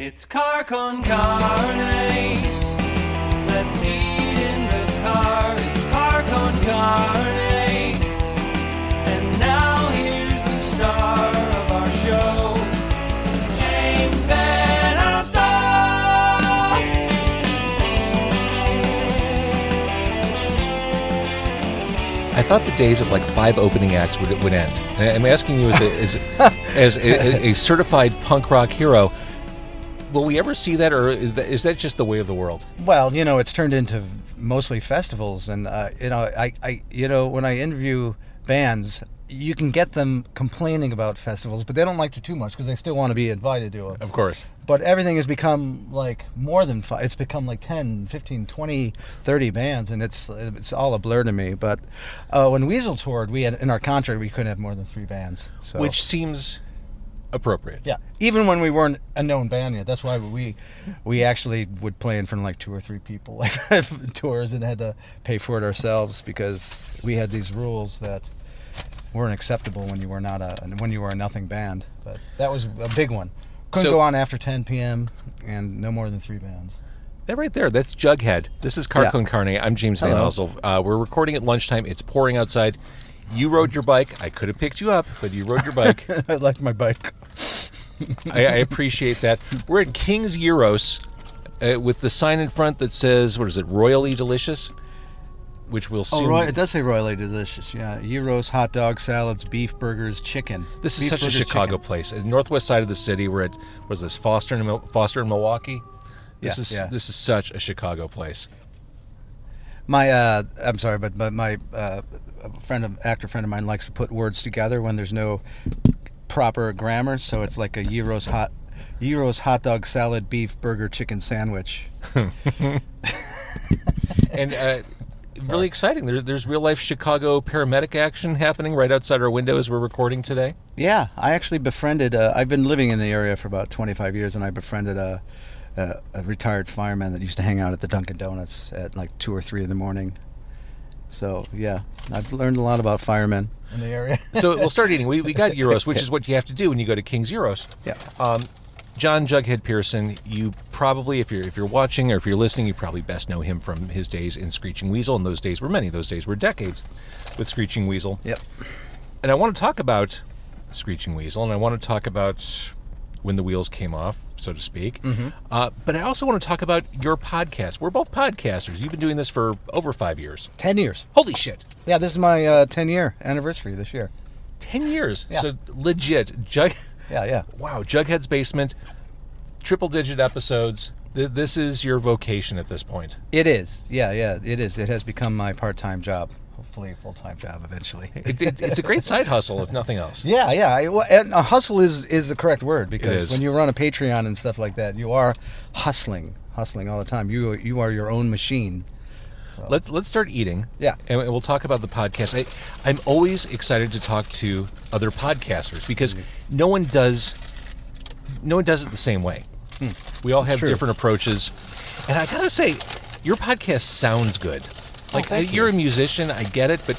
It's car con carne. Let's eat in the car. It's car con carne. And now here's the star of our show, James Van Alstyne. I thought the days of like five opening acts would, would end. I'm asking you as, a, as, as a, a certified punk rock hero, will we ever see that, or is that just the way of the world? Well, you know, it's turned into mostly festivals, and uh, you know, I, I, you know, when I interview bands, you can get them complaining about festivals, but they don't like to too much because they still want to be invited to them. Of course. But everything has become like more than five. It's become like 10, 15, 20, 30 bands, and it's it's all a blur to me. But uh, when Weasel toured, we had in our contract we couldn't have more than three bands. So. Which seems appropriate. Yeah, even when we weren't a known band yet. That's why we we actually would play in front of like two or three people, like tours, and had to pay for it ourselves because we had these rules that weren't acceptable when you were not a when you were a nothing band. But that was a big one. Couldn't So- go on after 10 p.m. and no more than three bands. That right there, that's Jughead. This is Car Yeah. Carne. I'm James Van Hello. Osel. Uh, we're recording at lunchtime. It's pouring outside. You rode your bike. I could have picked you up, but you rode your bike. I like my bike. I, I appreciate that. We're at King's Euros uh, with the sign in front that says, what is it, Royally Delicious? Which we'll Oh. Roy, it does say royally delicious. Yeah, euros, hot dog, salads, beef burgers, chicken. This is Beef such a Chicago chicken. place. Uh, Northwest side of the city. We're at what is this Foster and Foster and Milwaukee. This Yeah, is yeah. this is such a Chicago place. My, uh, I'm sorry, but but my uh, friend of actor friend of mine likes to put words together when there's no proper grammar. So it's like a Euros hot, gyros hot dog salad beef burger chicken sandwich. and uh, really exciting. There, there's real life Chicago paramedic action happening right outside our window as we're recording today. Yeah, I actually befriended. Uh, I've been living in the area for about 25 years, and I befriended a, a, a retired fireman that used to hang out at the Dunkin' Donuts at like two or three in the morning. So yeah, I've learned a lot about firemen in the area. So we'll start eating. We, we got Euros, which is what you have to do when you go to King's Euros. Yeah. Um, John Jughead Pierson, you probably, if you're if you're watching or if you're listening, you probably best know him from his days in Screeching Weasel. And those days were many. Those days were decades with Screeching Weasel. yep. And I want to talk about Screeching Weasel, and I want to talk about when the wheels came off, so to speak. Uh, but I also want to talk about your podcast. We're both podcasters. You've been doing this for over five years. Ten years. Holy shit! Yeah, this is my uh, 10 year anniversary this year. Ten years. Yeah. So legit. Jug. Yeah, yeah. Wow. Jughead's Basement. Triple digit episodes. Th- This is your vocation at this point. It is. Yeah, yeah, it is. It has become my part time job. Hopefully, a full time job eventually. It, it, it's a great side hustle, if nothing else. yeah, yeah. I, well, and a hustle is is the correct word because when you run a Patreon and stuff like that, you are hustling, hustling all the time. You you are your own machine. Let's let's start eating. Yeah. and we'll talk about the podcast. I, I'm always excited to talk to other podcasters because Mm-hmm. no one does no one does it the same way. We all have Hmm. True. different approaches, and I gotta say, your podcast sounds good. Like Oh, you're you. a musician, I get it, but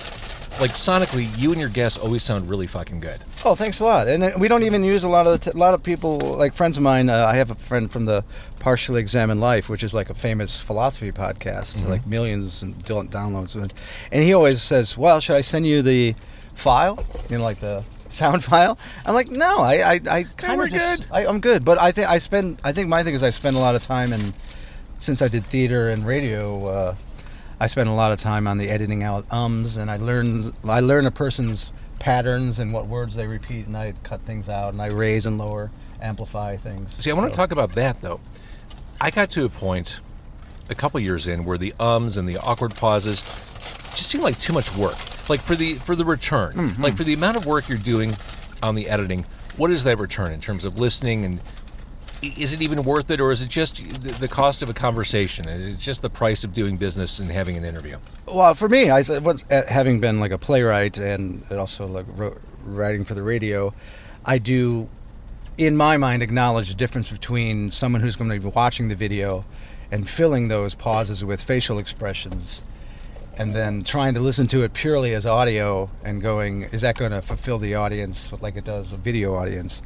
like sonically, you and your guests always sound really fucking good. Oh, thanks a lot. And uh, we don't even use a lot of the t- a lot of people like friends of mine. Uh, I have a friend from the Partially Examined Life, which is like a famous philosophy podcast, like millions and downloads. And, and he always says, "Well, should I send you the file? You know, like the sound file?" I'm like, "No, I, I, I kind of good. I, I'm good." But I think I spend. I think my thing is I spend a lot of time and since I did theater and radio. Uh, I spend a lot of time on the editing out ums, and I learn I learn a person's patterns and what words they repeat, and I cut things out, and I raise and lower, amplify things. See, I want to talk about that though. I got to a point a couple years in where the ums and the awkward pauses just seemed like too much work. Like for the for the return, Mm-hmm. like for the amount of work you're doing on the editing, what is that return in terms of listening and is it even worth it or is it just the cost of a conversation? Is it just the price of doing business and having an interview? Well, for me, I uh, having been like a playwright and also like writing for the radio, I do, in my mind, acknowledge the difference between someone who's going to be watching the video and filling those pauses with facial expressions, and then trying to listen to it purely as audio and going, is that going to fulfill the audience like it does a video audience?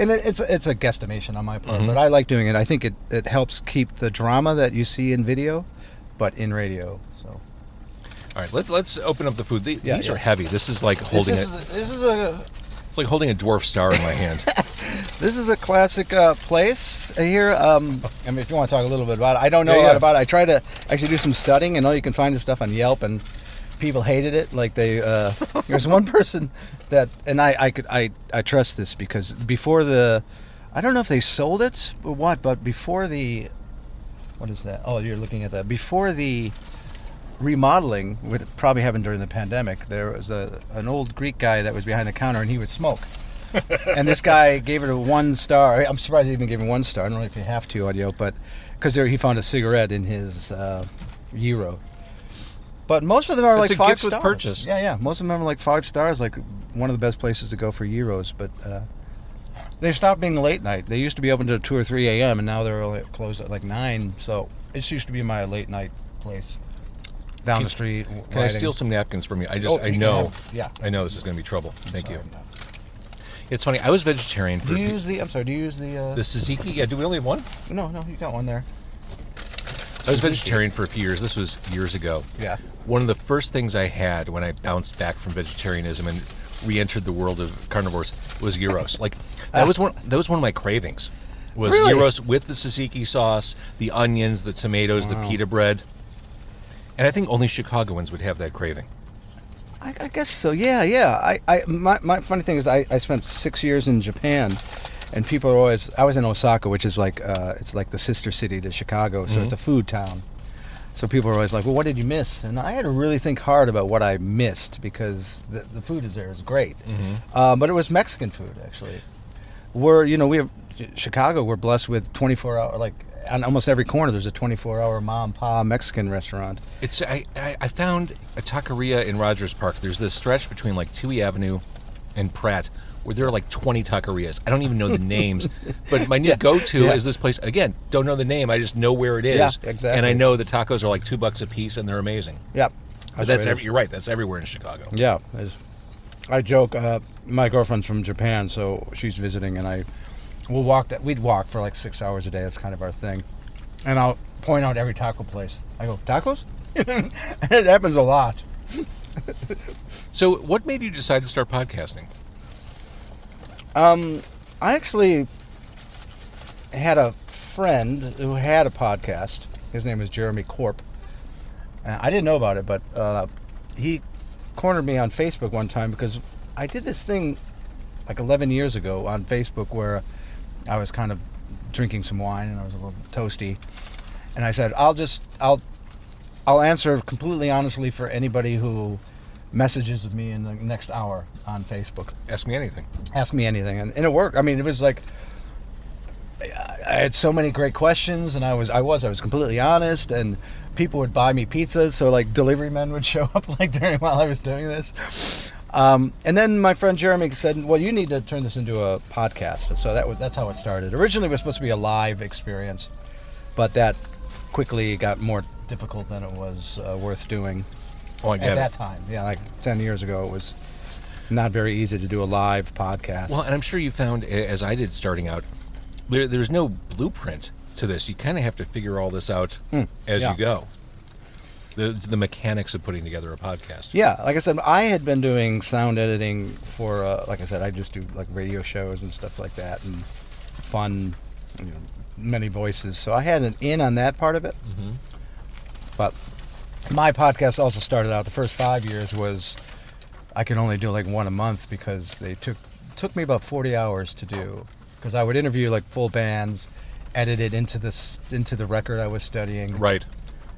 And it, it's it's a guesstimation on my part, Mhm. but I like doing it. I think it it helps keep the drama that you see in video, but in radio. So All right, let, let's open up the food. The- Yeah, These yeah. are heavy. This is like holding this it. is this is a It's like holding a dwarf star in my hand. this is a classic uh, place here. Um, I mean, if you want to talk a little bit about it, I don't know Yeah, a lot about it. I try to actually do some studying, and all you can find is stuff on Yelp, and people hated it. Like they, uh, there's one person that, and I, I could, I, I trust this because before the, I don't know if they sold it or what, but before the, what is that? Oh, you're looking at that. Before the remodeling, which probably happened during the pandemic, there was a an old Greek guy that was behind the counter, and he would smoke. and this guy gave it a one star. I'm surprised he even gave it one star. I don't know if you have to audio, but because he found a cigarette in his uh, gyro. But most of them are It's like a five gift with stars. purchase. Yeah, yeah. Most of them are like five stars. Like one of the best places to go for gyros. But uh, they stopped being late night. They used to be open to two or three a.m. and now they're only closed at like nine. So it used to be my late night place down Can- the street. Can I steal some napkins from you? I just, Oh, I know, have- yeah. I know this is going to be trouble. Thank you. Sorry, no. It's funny. I was vegetarian for Do a you few- use the? I'm sorry. Do you use the? Uh, the Suzuki. Yeah, do we only have one? no, no. You got one there. I was vegetarian for a few years. This was years ago. Yeah. One of the first things I had when I bounced back from vegetarianism and re-entered the world of carnivores was gyros. Like that was one. That was one of my cravings. Was Really? gyros with the tzatziki sauce, the onions, the tomatoes, the pita bread. And I think only Chicagoans would have that craving. I, I guess so. Yeah, yeah. I, I my, my funny thing is I, I spent six years in Japan, and people are always. I was in Osaka, which is like uh, it's like the sister city to Chicago, so it's a food town. So people are always like, "Well, what did you miss?" And I had to really think hard about what I missed because the, the food is there is great, um, but it was Mexican food actually. We're you know we have Chicago. We're blessed with 24 hour like on almost every corner. There's a 24 hour mom pa Mexican restaurant. It's I, I, I found a taqueria in Rogers Park. There's this stretch between like Touhy Avenue and Pratt where there are like 20 taquerias. I don't even know the names, but my new go-to yeah. is this place. Again, don't know the name. I just know where it is, Yeah, and I know the tacos are like two bucks a piece, and they're amazing. Yep. But that's every, you're right. That's everywhere in Chicago. Yeah, I joke. Uh, my girlfriend's from Japan, so she's visiting, and I we'll walk that. We'd walk for like six hours a day. That's kind of our thing. And I'll point out every taco place. I go tacos. and it happens a lot. So, what made you decide to start podcasting? Um, I actually had a friend who had a podcast. His name is Jeremy Corp. I didn't know about it, but uh, he cornered me on Facebook one time because I did this thing like 11 years ago on Facebook where I was kind of drinking some wine and I was a little toasty, and I said, "I'll just I'll I'll answer completely honestly for anybody who messages of me in the next hour on Facebook." Ask me anything. ask me anything and, and it worked. I mean it was like I had so many great questions and i was i was i was completely honest and people would buy me pizzas so like delivery men would show up like during while i was doing this. Um, and then my friend jeremy said well you need to turn this into a podcast. So that was that's how it started. Originally it was supposed to be a live experience but that quickly got more difficult than it was uh, worth doing Oh, I at get that time yeah like 10 years ago it was not very easy to do a live podcast Well, and I'm sure you found, as I did starting out, there, there's no blueprint to this. You kind of have to figure all this out as yeah. you go. The, the mechanics of putting together a podcast. Yeah, like I said, I had been doing sound editing for, uh, like I said, I just do like radio shows and stuff like that, and fun, you know, many voices. So I had an in on that part of it. Mhm. My podcast also started out. The first five years was I could only do like one a month because they took took me about forty hours to do because I would interview like full bands, edit it into this into the record I was studying. Right.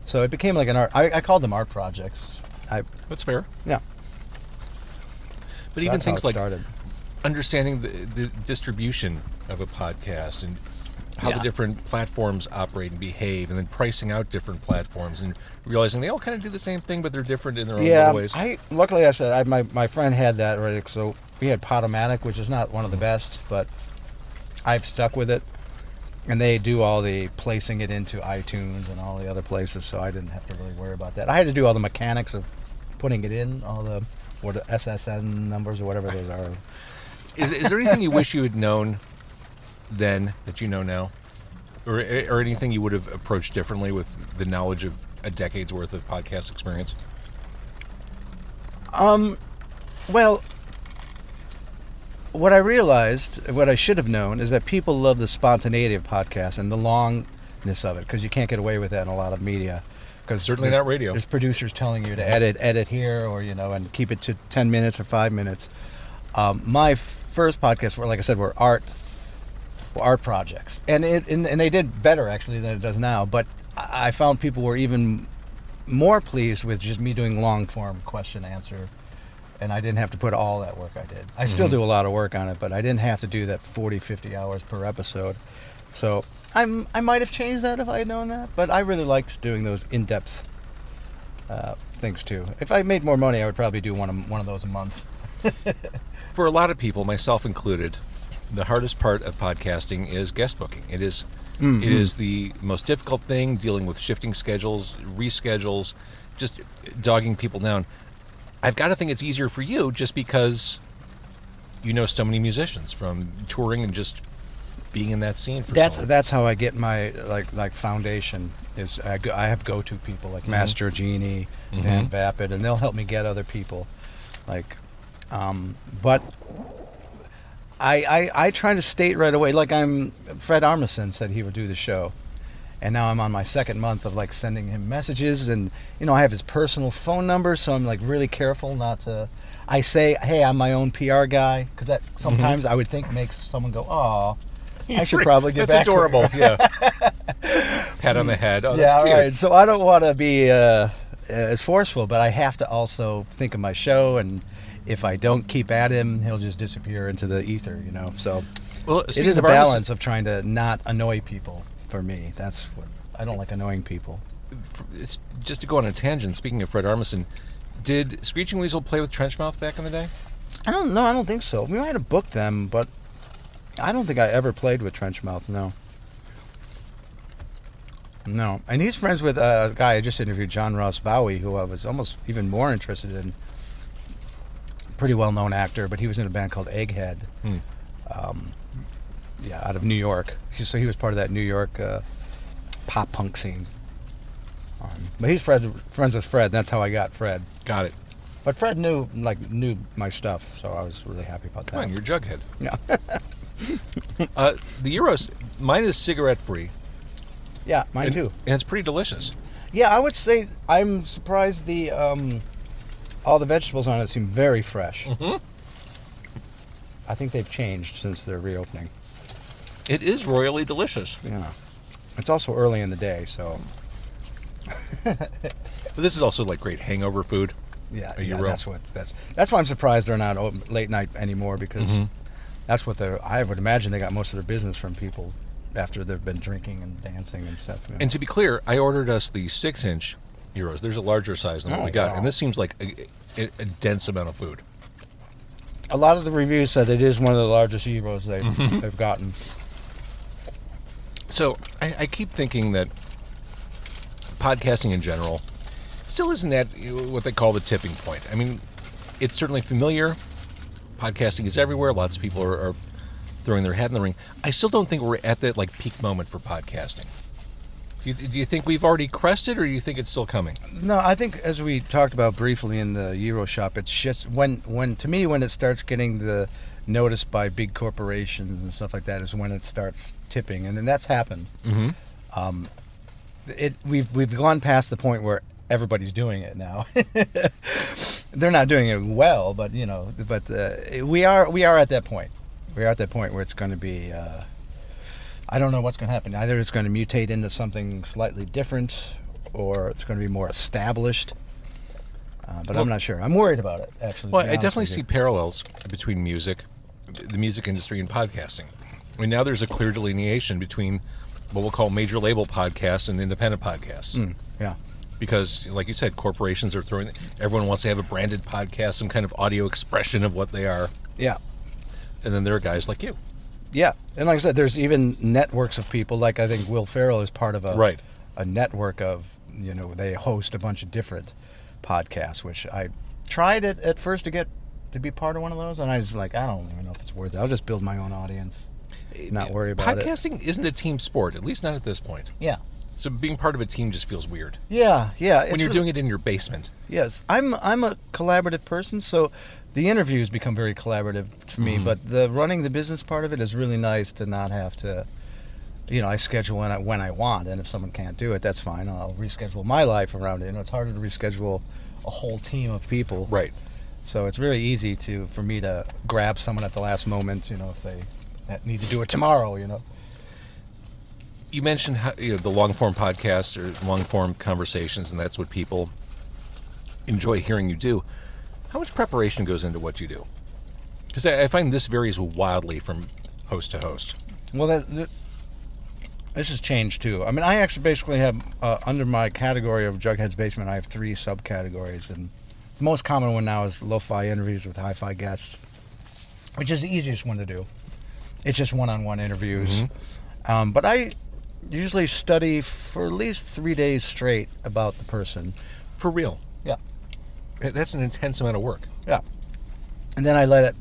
So it became like an art. I, I called them art projects. I That's fair. yeah. But So even things like started. understanding the, the distribution of a podcast and how the different platforms operate and behave, and then pricing out different platforms and realizing they all kind of do the same thing, but they're different in their own Yeah, ways. I luckily I said I, my my friend had that already. So we had Podomatic, which is not one of the mm-hmm. best, but I've stuck with it. And they do all the placing it into iTunes and all the other places, so I didn't have to really worry about that. I had to do all the mechanics of putting it in, all the what the SSN numbers or whatever those are. is, is there anything you wish you had known then that you know now, or or anything you would have approached differently with the knowledge of a decade's worth of podcast experience? Um, well, what I realized, what I should have known, is that people love the spontaneity of podcasts and the longness of it because you can't get away with that in a lot of media. Because Certainly not radio. There's producers telling you to edit, edit here, or you know, and keep it to ten minutes or five minutes. Um, my f- first podcast, were like I said, were art, art projects, and it and, and they did better actually than it does now. But I found people were even more pleased with just me doing long form question answer and I didn't have to put all that work I did. I still do a lot of work on it, but I didn't have to do that 40, 50 hours per episode. So I'm, I might have changed that if I had known that, but I really liked doing those in-depth uh, things too. If I made more money, I would probably do one of, one of those a month. For a lot of people, myself included, the hardest part of podcasting is guest booking. It is- it mm-hmm. is the most difficult thing dealing with shifting schedules, reschedules, just dogging people down. I've got to think it's easier for you just because you know so many musicians from touring and just being in that scene for That's so that's how I get my like like foundation is I, go, I have go to people like mm-hmm. Mass Giorgini, mm-hmm. Dan Vapid, and they'll help me get other people, like, um, but I, I I try to state right away like I'm Fred Armisen said he would do the show, and now I'm on my second month of like sending him messages and you know I have his personal phone number so I'm like really careful not to. I say hey I'm my own PR guy because that sometimes I would think makes someone go oh. I should probably get That's back. to her." adorable. yeah. Pat on the head. Oh, that's yeah, cute. right. So I don't want to be uh, as forceful, but I have to also think of my show, and if I don't keep at him, he'll just disappear into the ether, you know. So Well, it is a of artists- balance of trying to not annoy people. For me, that's what I don't like annoying people. it's just to go on a tangent. Speaking of Fred Armisen, did Screeching Weasel play with Trenchmouth back in the day? I don't know. I don't think so. We might have booked them, but I don't think I ever played with Trenchmouth. No. No, and he's friends with uh, a guy I just interviewed, John Ross Bowie, who I was almost even more interested in. Pretty well-known actor, but he was in a band called Egghead. Hmm. Um, yeah, out of New York. So he was part of that New York uh, pop punk scene. Um, but he's Fred, friends with Fred. That's how I got Fred. Got it. But Fred knew like knew my stuff, so I was really happy about Come that. on, you're Jughead. Yeah. Uh, the Euros, mine is cigarette free. Yeah, mine and, too. And it's pretty delicious. Yeah, I would say I'm surprised the um, all the vegetables on it seem very fresh. Mhm. I think they've changed since their reopening. It is royally delicious. Yeah, it's also early in the day, so But this is also like great hangover food. yeah, yeah that's what that's that's why I'm surprised they're not open late night anymore because Mhm. that's what they're. I would imagine they got most of their business from people after they've been drinking and dancing and stuff. you know. And to be clear, I ordered us the six inch Euros. There's a larger size than what Oh, we got. wow. And this seems like a, a, a dense amount of food. a lot of the reviews said it is one of the largest Euros they've Mm-hmm. they've gotten. So I, I keep thinking that podcasting in general still isn't at what they call the tipping point. I mean, it's certainly familiar. Podcasting is everywhere. Lots of people are, are throwing their hat in the ring. I still don't think we're at that like peak moment for podcasting. Do you, do you think we've already crested, or do you think it's still coming? No, I think as we talked about briefly in the Euro shop, it's just when when to me when it starts getting the notice by big corporations and stuff like that is when it starts tipping, and then that's happened. Mm-hmm. Um, it we've we've gone past the point where everybody's doing it now. They're not doing it well, but you know, but uh, we are we are at that point. We are at that point where it's going to be. Uh, I don't know what's going to happen. Either it's going to mutate into something slightly different, or it's going to be more established. Uh, but Well- I'm not sure. I'm worried about it. Actually, Well, I definitely see parallels between music, the music industry, and podcasting. I mean, now there's a clear delineation between what we'll call major label podcasts and independent podcasts. Mm, yeah. Because, like you said, corporations are throwing. Everyone wants to have a branded podcast, some kind of audio expression of what they are, Yeah. and then there are guys like you. Yeah, and like I said, there's even networks of people. Like I think Will Ferrell is part of a Right. a network of you know they host a bunch of different podcasts. Which I tried it at first to get to be part of one of those, and I was like, I don't even know if it's worth it. I'll just build my own audience. not eh, worry about it. Podcasting isn't a team sport, at least not at this point. Yeah. So being part of a team just feels weird Yeah, yeah. when you're doing it in your basement. Yes, I'm. I'm a collaborative person, so the interviews become very collaborative to me. Mm-hmm. But the running the business part of it is really nice to not have to. You know, I schedule when I when I want, and if someone can't do it, that's fine. I'll reschedule my life around it. You know, it's harder to reschedule a whole team of people. Right. So it's really easy to for me to grab someone at the last moment. You know, if they need to do it tomorrow. You know. You mentioned how, you know, the long form podcast or long form conversations, and that's what people enjoy hearing you do. How much preparation goes into what you do? Because I, I find this varies wildly from host to host. Well, that, that this has changed too. I mean, I actually basically have uh, under my category of Jughead's Basement, I have three subcategories, and the most common one now is lo-fi interviews with hi-fi guests, which is the easiest one to do. It's just one-on-one interviews, um, but I usually study for at least three days straight about the person. For real. Yeah. That's an intense amount of work. Yeah. And then I let it,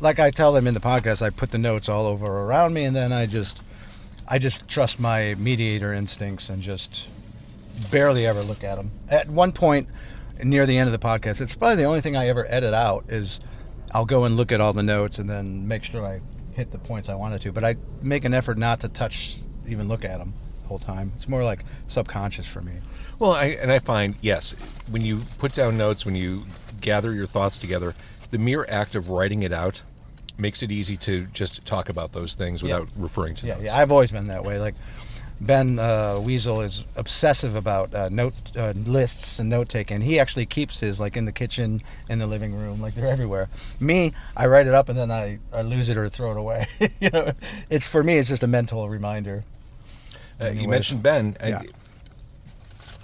like I tell them in the podcast, I put the notes all over around me, and then I just, I just trust my mediator instincts and just barely ever look at them. At one point, near the end of the podcast, it's probably the only thing I ever edit out is I'll go and look at all the notes and then make sure I hit the points I wanted to. But I make an effort not to touch, even look at them the whole time. It's more like subconscious for me. Well, I, and I find, yes, when you put down notes, when you gather your thoughts together, the mere act of writing it out makes it easy to just talk about those things Yeah. without referring to Yeah, notes. yeah, I've always been that way. Like Ben uh, Weasel is obsessive about uh, note uh, lists and note taking. He actually keeps his like in the kitchen, in the living room, like they're everywhere. Me, I write it up and then I, I lose it or throw it away. you know, it's for me. It's just a mental reminder. Uh, you mentioned Ben. Yeah.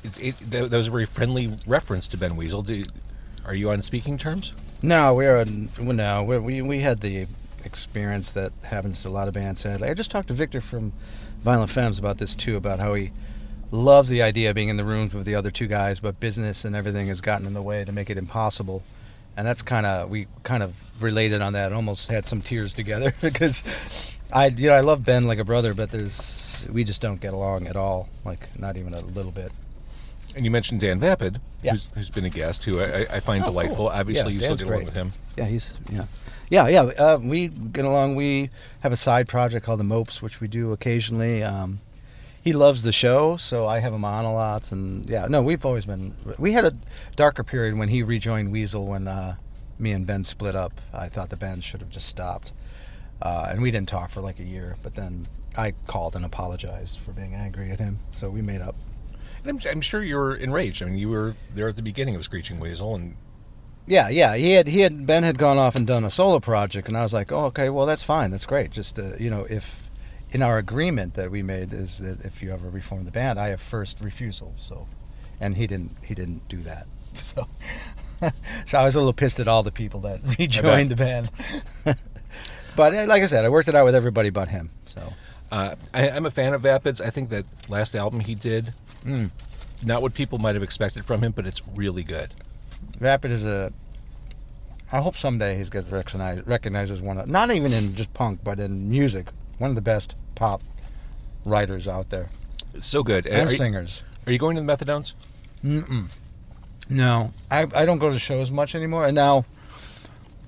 It, it, that, was a very friendly reference to Ben Weasel. Do, are you on speaking terms? No, we're no, we we we had the experience that happens to a lot of bands. Sadly, I just talked to Victor from Violent Femmes about this too, about how he loves the idea of being in the rooms with the other two guys, but business and everything has gotten in the way to make it impossible. And that's kind of we kind of related on that. Almost had some tears together because I you know I love Ben like a brother, but there's we just don't get along at all, like not even a little bit. And you mentioned Dan Vapid, Yeah. who's, who's been a guest, who I, I- find Oh, cool. delightful. Obviously, Yeah, you still get along with him. Yeah, he's yeah, yeah, yeah. Uh, we get along. We have a side project called the Mopes, which we do occasionally. Um, he loves the show, so I have him on a lot. And yeah, no, we've always been. We had a darker period when he rejoined Weasel when uh, me and Ben split up. I thought the band should have just stopped, uh, and we didn't talk for like a year. But then I called and apologized for being angry at him, so we made up. And I'm, I'm sure you were enraged. I mean, you were there at the beginning of Screeching Weasel, and Yeah, yeah. He had he had Ben had gone off and done a solo project, and I was like, oh, okay, well, that's fine, that's great. Just uh, you know, if in our agreement that we made is that if you ever reform the band, I have first refusal. So, and he didn't he didn't do that. So, so I was a little pissed at all the people that rejoined the band. but uh, like I said, I worked it out with everybody but him. So, uh, I, I'm a fan of Vapids. I think that last album he did, mm. not what people might have expected from him, but it's really good. Vapid is a. I hope someday he's gets recognized recognized as one of not even in just punk but in music, one of the best pop writers out there so good. and are, you, singers. are you going to the Methadones? Mm-mm. No, I I don't go to shows much anymore, and now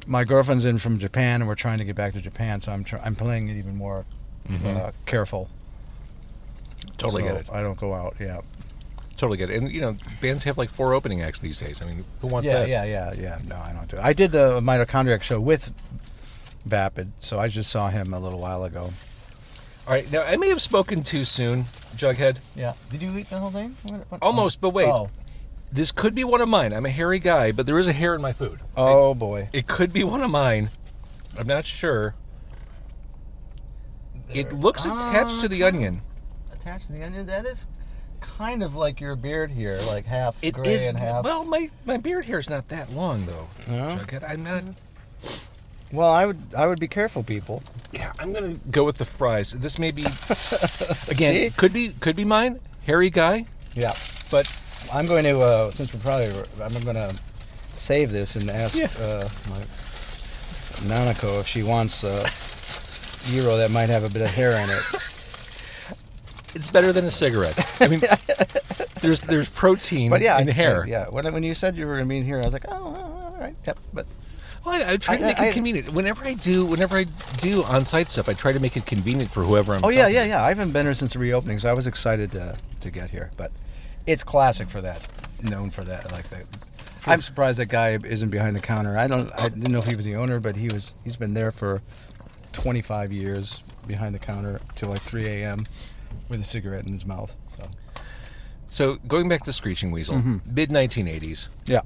my girlfriend's in from Japan, and we're trying to get back to Japan, so I'm tr- I'm playing it even more uh, careful. Totally So get it. I don't go out. Yeah. Totally get it. And you know, bands have like four opening acts these days. I mean, who wants yeah, that? yeah, yeah, yeah. No, I don't do it. I did the mitochondriac show with Vapid, so I just saw him a little while ago. All right. Now, I may have spoken too soon, Jughead. Yeah. Did you eat the whole thing? What- what- Almost, but wait. Oh, This could be one of mine. I'm a hairy guy, but there is a hair in my food. oh boy. It could be one of mine. I'm not sure. It looks attached to the onion. Attached to the onion. That is kind of like your beard here, like half It gray is and half. well. My my beard hair is not that long though. No? Jughead. I'm not. Mm-hmm. Well, I would I would be careful, people. Yeah, I'm gonna go with the fries. This may be again See? could be could be mine. Hairy guy, Yeah. but I'm going to uh, since we're probably I'm going to save this and ask Yeah. uh, my Nanako if she wants a gyro that might have a bit of hair in it. It's better than a cigarette. I mean, there's there's protein But yeah, in I- hair. Yeah, when when you said you were going to be in here, I was like, oh, all right, yep. But Well, I, I try to I- make I- it convenient. Whenever I do, whenever I do on-site stuff, I try to make it convenient for whoever I'm. oh yeah, talking yeah, to. yeah. I haven't been here since the reopening, so I was excited to to get here. But it's classic for that, known for that. Like that. I'm surprised that guy isn't behind the counter. I don't. I didn't know if he was the owner, but he was. He's been there for 25 years behind the counter till like 3 a.m. with a cigarette in his mouth. So So going back to Screeching Weasel, Mm-hmm. mid 1980s. yeah.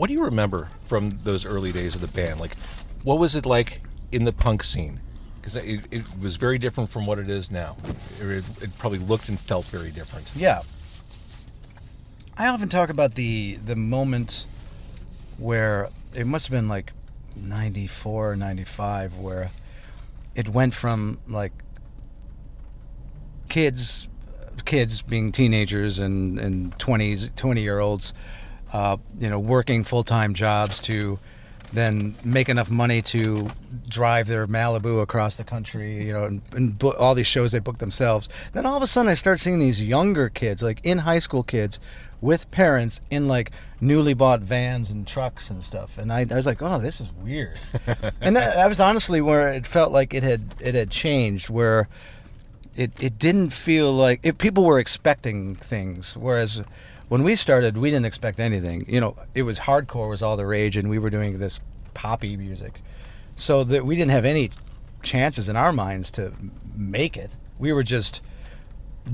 What do you remember from those early days of the band? Like, what was it like in the punk scene? Because it, it was very different from what it is now. It, it probably looked and felt very different. Yeah. I often talk about the the moment where it must have been like 94 or 95 where it went from like kids kids being teenagers and and 20s 20 year olds uh, you know working full-time jobs to then make enough money to drive their Malibu across the country, you know, and, and book, all these shows they book themselves. Then all of a sudden, I start seeing these younger kids, like in high school kids, with parents in like newly bought vans and trucks and stuff. And I, I was like, oh, this is weird. and that, that was honestly where it felt like it had it had changed, where it, it didn't feel like if people were expecting things whereas when we started we didn't expect anything. You know it was hardcore was all the rage and we were doing this poppy music. So that we didn't have any chances in our minds to make it. We were just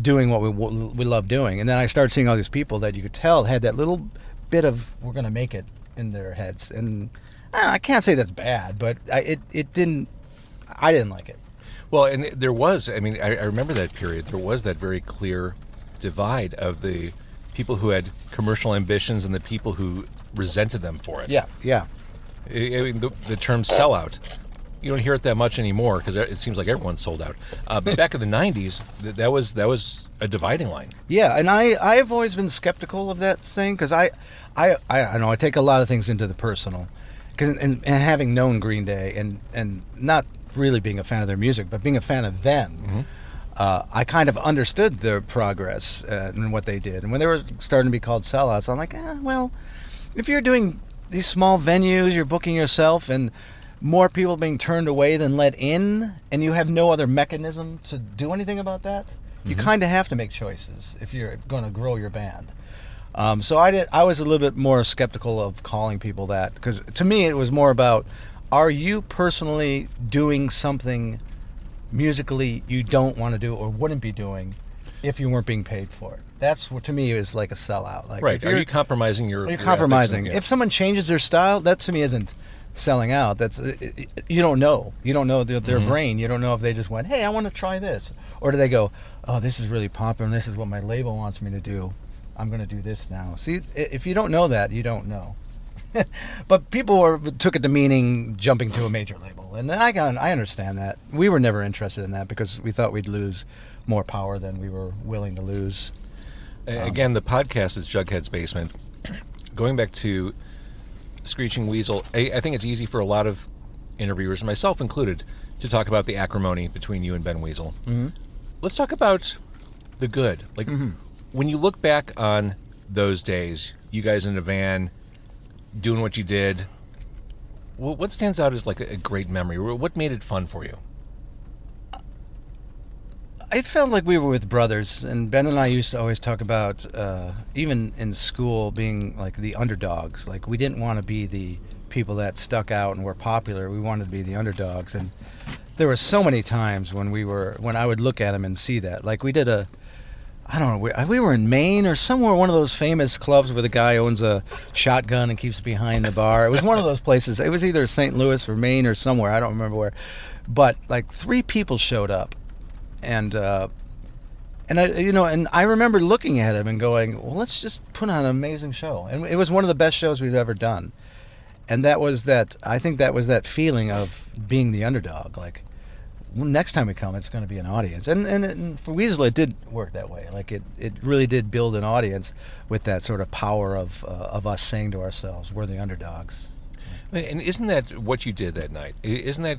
doing what we we love doing. And then i started seeing all these people that you could tell had that little bit of we're to make it in their heads. And I I can't say that's bad but I, it it didn't i didn't like it. Well, and there was, I mean, I, I remember that period. There was that very clear divide of the people who had commercial ambitions and the people who resented them for it. yeah yeah I I mean, the, the term sellout, you don't hear it that much anymore because it seems like everyone's sold out. Uh, but back in the 90s, th- that was that was a dividing line. Yeah, and I I've always been skeptical of that thing because I, I I I know I take a lot of things into the personal, 'Cause- and, and having known Green Day and and not really being a fan of their music, but being a fan of them. Uh, I kind of understood their progress uh, and what they did, and when they were starting to be called sellouts, I'm like, eh, well, if you're doing these small venues, you're booking yourself, and more people being turned away than let in, and you have no other mechanism to do anything about that, you kind of have to make choices if you're going to grow your band. Um, so I did. I was a little bit more skeptical of calling people that because to me it was more about: Are you personally doing something musically you don't want to do or wouldn't be doing if you weren't being paid for it? That's what to me is like a sellout. Like Right. Are you're- compromising your. you're your compromising. and- If someone changes their style, that to me isn't selling out. That's you don't know. You don't know their, their mm-hmm. brain. You don't know if they just went, "Hey, I want to try this," or do they go, "Oh, this is really popular. and This is what my label wants me to do. I'm going to do this now." See, if you don't know that, you don't know. but people were, took it to meaning jumping to a major label, and I got, I understand that. We were never interested in that because we thought we'd lose more power than we were willing to lose. A- Again, the podcast is Jughead's Basement. Going back to Screeching Weasel, I, I think it's easy for a lot of interviewers, myself included, to talk about the acrimony between you and Ben Weasel. Mm-hmm. Let's talk about the good. Like, when you look back on those days, you guys in a van doing what you did, what stands out as like a, great memory? What made it fun for you? it felt like we were with brothers, and Ben and I used to always talk about, uh, even in school, being like the underdogs. Like we didn't want to be the people that stuck out and were popular. We wanted to be the underdogs, and there were so many times when we were when I would look at him and see that. Like we did a, I don't know, we, we were in Maine or somewhere, one of those famous clubs where the guy owns a shotgun and keeps it behind the bar. It was one of those places. It was either St. Louis or Maine or somewhere. I don't remember where, but like three people showed up and uh, and I you know and I remember looking at him and going, well, let's just put on an amazing show, and it was one of the best shows we've ever done, and that was that I think that was that feeling of being the underdog, like. Next time we come, it's going to be an audience, and, and and for Weasel, it did work that way. Like it, it really did build an audience with that sort of power of uh, of us saying to ourselves, "We're the underdogs." And isn't that what you did that night? Isn't that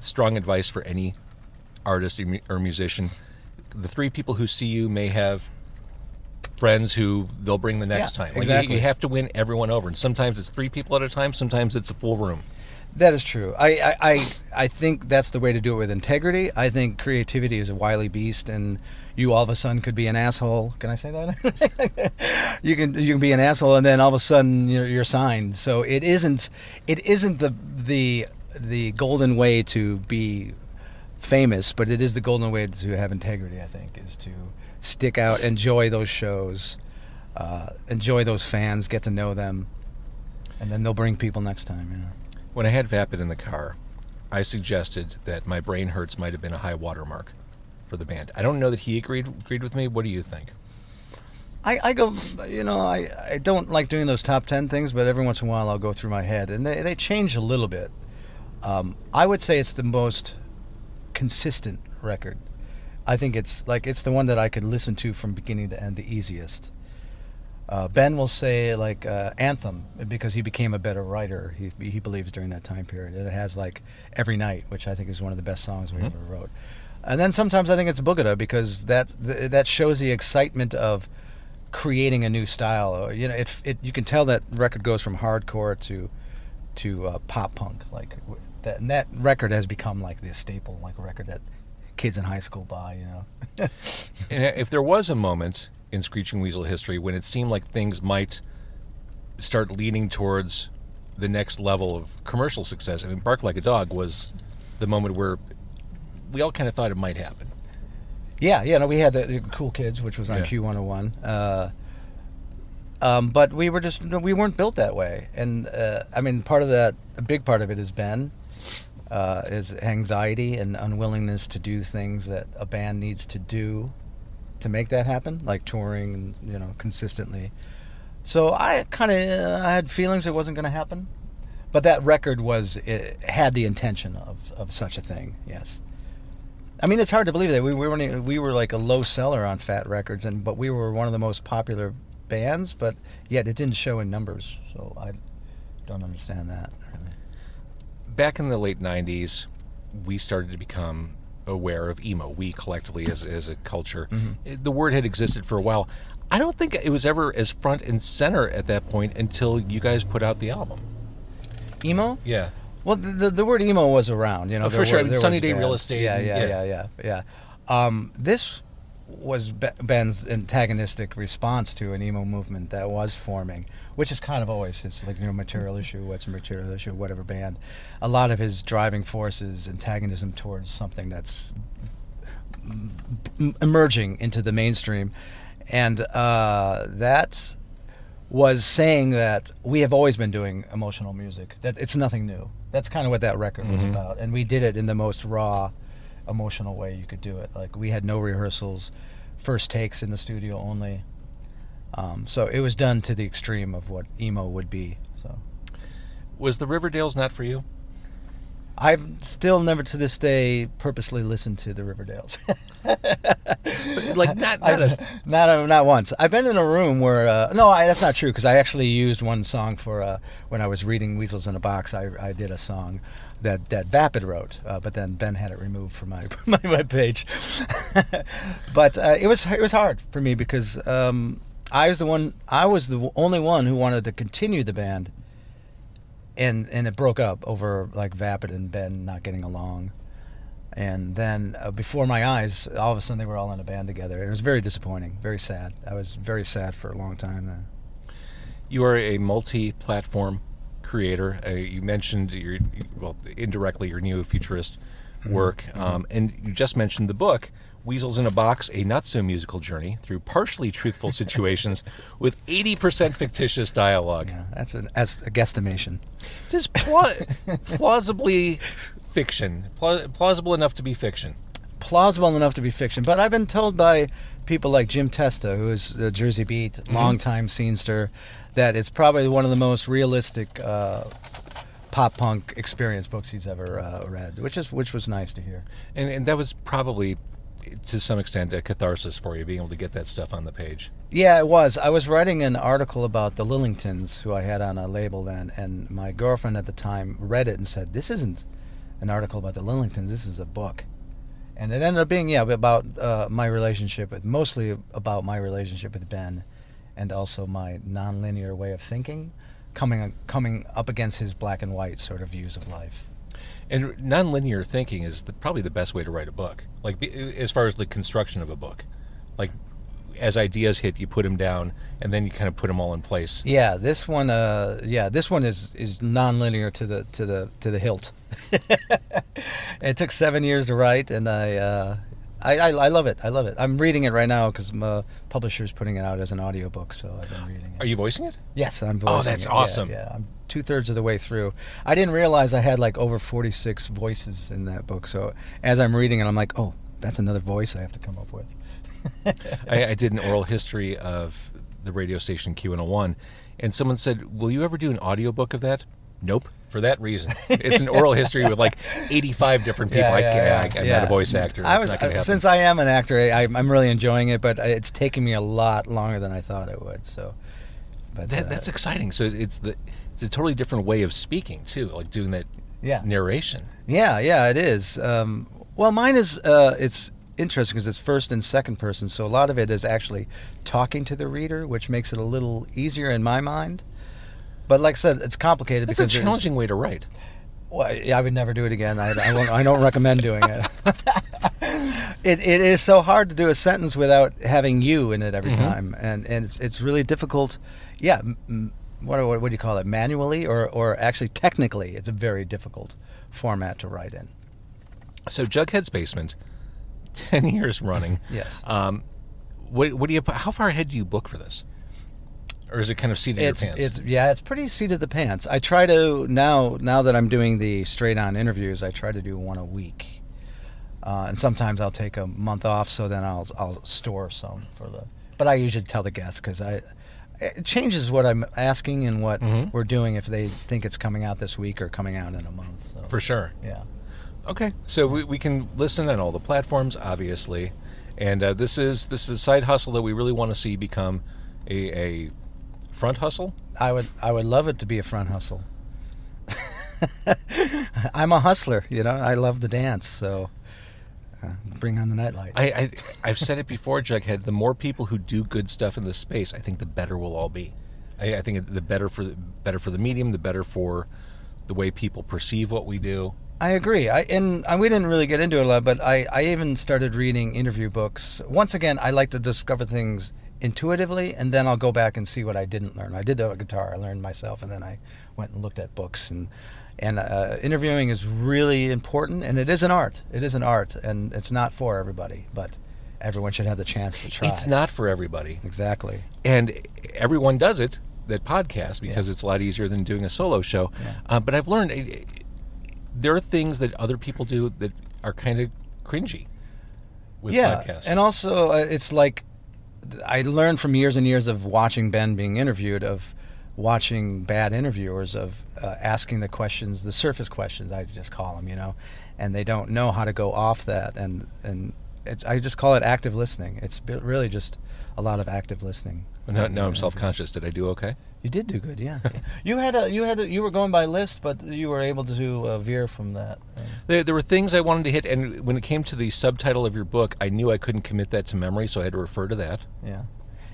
strong advice for any artist or musician. The three people who see you may have friends who they'll bring the next Yeah, time. Like, you- exactly. You, have to win everyone over, and sometimes it's three people at a time. Sometimes it's a full room. That is true. I, I, I, I think that's the way to do it with integrity. I think creativity is a wily beast, and you all of a sudden could be an asshole. Can I say that? you can you can be an asshole, and then all of a sudden you're, you're signed. So it isn't it isn't the the the golden way to be famous, but it is the golden way to have integrity. I think is to stick out, enjoy those shows, uh, enjoy those fans, get to know them, and then they'll bring people next time. You know. When I had Vapid in the car, I suggested that my brain hurts might have been a high watermark for the band. I don't know that he agreed agreed with me. What do you think? I, I go, you know, I, I don't like doing those top 10 things, but every once in a while I'll go through my head and they, they change a little bit. Um, I would say it's the most consistent record. I think it's like it's the one that I could listen to from beginning to end the easiest. Uh, ben will say like uh, Anthem because he became a better writer. He he believes during that time period. It has like Every Night, which I think is one of the best songs we ever wrote. And then sometimes I think it's Boogada because that th- that shows the excitement of creating a new style. You know, it, it you can tell that record goes from hardcore to to uh, pop punk. Like that, and that record has become like this staple, like a record that kids in high school buy. You know. If there was a moment in Screeching Weasel history when it seemed like things might start leaning towards the next level of commercial success, I mean, Bark Like a Dog was the moment where we all kind of thought it might happen. Yeah, yeah. No, we had the, the Cool Kids, which was on Yeah. Q one hundred one. Uh, um, but we were just we weren't built that way, and uh, I mean, part of that, a big part of it is Ben, uh, is anxiety and unwillingness to do things that a band needs to do to make that happen, like touring, you know, consistently. So I kind of I had feelings it wasn't going to happen, but that record was it had the intention of of such a thing. Yes. I mean, it's hard to believe that we, we were we were like a low seller on Fat Wreck Chords, and but we were one of the most popular bands, but yet it didn't show in numbers. So I don't understand that. Really. Back in the late 90s, we started to become aware of emo, we collectively as, as a culture. It- The word had existed for a while. I don't think it was ever as front and center at that point until you guys put out the album. Emo? Yeah. Well, the, the, the word emo was around, you know. Oh, for sure. were- there Sunny Day Real. Estate Yeah, yeah, yeah. yeah, yeah, yeah. Um, this was Ben's antagonistic response to an emo movement that was forming, which is kind of always his like you know material issue, what's a material issue, whatever band. A lot of his driving force is antagonism towards something that's emerging into the mainstream, and uh, that was saying that we have always been doing emotional music. That it's nothing new. That's kind of what that record was about, and we did it in the most raw, emotional way you could do it. Like we had no rehearsals, first takes in the studio only. Um, so it was done to the extreme of what emo would be. So Was the Riverdales not for you? I've still never to this day purposely listened to the Riverdales. Like not, I, not a, not not once. I've been in a room where uh, no, I, that's not true because I actually used one song for uh, when I was reading Weasels in a Box. I, I did a song that that Vapid wrote, uh, but then Ben had it removed from my my webpage. but uh, it was it was hard for me because um, I was the one I was the only one who wanted to continue the band, and and it broke up over like Vapid and Ben not getting along. And then uh, before my eyes, all of a sudden they were all in a band together. It was very disappointing, very sad. I was very sad for a long time then. you are a multi-platform creator. Uh, you mentioned your well indirectly your neo-futurist work, um, and you just mentioned the book. Weasels in a Box, a not so musical journey through partially truthful situations with 80% fictitious dialogue. Yeah, that's an that's a guesstimation. Just pla- plausibly fiction, Pla- plausible enough to be fiction. Plausible enough to be fiction, but I've been told by people like Jim Testa, who is the Jersey Beat longtime scenester, that it's probably one of the most realistic uh, pop punk experience books he's ever uh, read, which is which was nice to hear. And, and that was probably, to some extent, a catharsis for you, being able to get that stuff on the page. Yeah, it was. I was writing an article about the Lillingtons, who I had on a label then, and my girlfriend at the time read it and said, "This isn't an article about the Lillingtons. This is a book, and it ended up being yeah about uh, my relationship with mostly about my relationship with Ben, and also my nonlinear way of thinking, coming coming up against his black and white sort of views of life. And nonlinear thinking is the, probably the best way to write a book. Like as far as the construction of a book, like as ideas hit, you put them down, and then you kind of put them all in place. Yeah, this one. Uh, yeah, this one is is nonlinear to the to the to the hilt. it took seven years to write, and I, uh, I, I I love it. I love it. I'm reading it right now because my publisher's putting it out as an audiobook, so I've been reading it. Are you voicing it? Yes, I'm oh, voicing it. Oh, that's it. Yeah, awesome. Yeah, I'm two thirds of the way through. I didn't realize I had like over 46 voices in that book. So as I'm reading it, I'm like, oh, that's another voice I have to come up with. I, I did an oral history of the radio station Q101, and someone said, "Will you ever do an audiobook of that?" Nope. For that reason, it's an oral history with like 85 different people. I can't, I, am not a voice actor. I was uh, since I am an actor, I, I'm really enjoying it, but it's taking me a lot longer than I thought it would. So, but that, uh, that's exciting. So it's the it's a totally different way of speaking too, like doing that Yeah. narration. Yeah, yeah, it is. Um, well, mine is. Uh, it's interesting because it's first and second person, so a lot of it is actually talking to the reader, which makes it a little easier in my mind. But like I said, it's complicated because It's a challenging way to write. Well, yeah, I would never do it again. I, I, won't, I don't recommend doing it. it. It is so hard to do a sentence without having you in it every Mhm. time, and and it's it's really difficult. Yeah, m- what what, what do you call it? Manually or or actually technically, it's a very difficult format to write in. So Jughead's Basement, 10 years running. Yes. Um, what, what do you? How far ahead do you book for this? Or is it kind of seat in it's your pants? it's yeah, it's pretty seat of the pants. I try to now now that I'm doing the straight on interviews, I try to do one a week, uh, and sometimes I'll take a month off, so then I'll I'll store some for the. But I usually tell the guests because I. It changes what I'm asking and what Mhm. we're doing if they think it's coming out this week or coming out in a month. So. for sure. yeah. Okay, so we, we can listen on all the platforms, obviously, and uh, this is this is a side hustle that we really want to see become a, a front hustle. I would I would love it to be a front hustle. I'm a hustler, you know. I love the dance, so uh, bring on the nightlight. I, I I've said it before, Jughead. The more people who do good stuff in this space, I think the better we'll all be. I, I think the better for the better for the medium, the better for the way people perceive what we do. I agree. I and uh, we didn't really get into it a lot, but I, I even started reading interview books. Once again, I like to discover things intuitively, and then I'll go back and see what I didn't learn. I did the guitar, I learned myself, and then I went and looked at books. and And uh, interviewing is really important, and it is an art. It is an art, and it's not for everybody, but everyone should have the chance to try. It's not for everybody, exactly. and everyone does it that podcast because it's a lot easier than doing a solo show. Yeah. Uh, but I've learned uh, there are things that other people do that are kind of cringy with yeah, podcasts. and also uh, it's like I learned from years and years of watching Ben being interviewed, of watching bad interviewers, of uh, asking the questions, the surface questions, I just call them, you know, and they don't know how to go off that, and and it's I just call it active listening. It's really just a lot of active listening. now, now I'm self-conscious. Did I do okay? You did do good, yeah. you had a you had a, you were going by list, but you were able to uh, veer from that. There, there were things I wanted to hit, and when it came to the subtitle of your book, I knew I couldn't commit that to memory, so I had to refer to that. Yeah.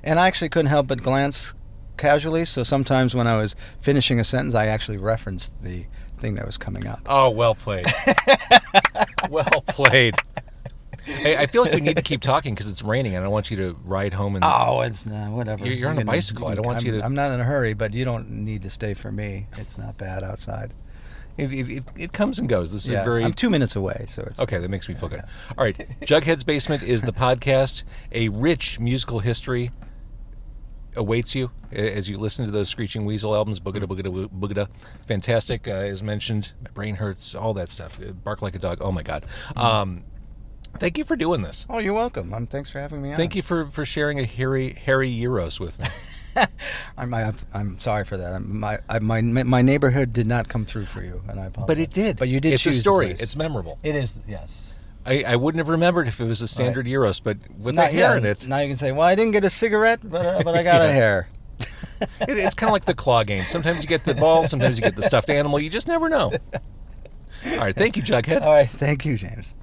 And I actually couldn't help but glance casually, so sometimes when I was finishing a sentence, I actually referenced the thing that was coming up. Oh, well played. well played. Hey, I feel like we need to keep talking because it's raining, and I don't want you to ride home and Oh, it's uh, whatever. You're- you're on You a can- bicycle. I don't want I'm, you to- I'm not in a hurry, but you don't need to stay for me. It's not bad outside. it, it, it, it comes and goes. This is very I'm two minutes away, so it's Okay, that makes me feel good. All right, Jughead's Basement is the podcast. A rich musical history awaits you a- as you listen to those Screeching Weasel albums. Boogada, boogada, boogada. Fantastic, uh, as mentioned. My brain hurts, all that stuff. Uh, Bark like a dog. Oh, my God. Um, thank you for doing this. Oh, you're welcome. Um, thanks for having me on. Thank you for, for sharing a hairy, hairy gyros with me. I'm, I, I'm sorry for that. I'm, my, I, my my neighborhood did not come through for you, and I apologize. But it did. But you did. It's a choose the story. place. It's memorable. It is. Yes. I, I wouldn't have remembered if it was a standard gyros, but with the Not hair yet. in it, Now you can say, "Well, I didn't get a cigarette, but uh, but I got a hair." It, it's kind of like the claw game. Sometimes you get the ball, sometimes you get the stuffed animal. You just never know. All right, thank you, Jughead. All right, thank you, James.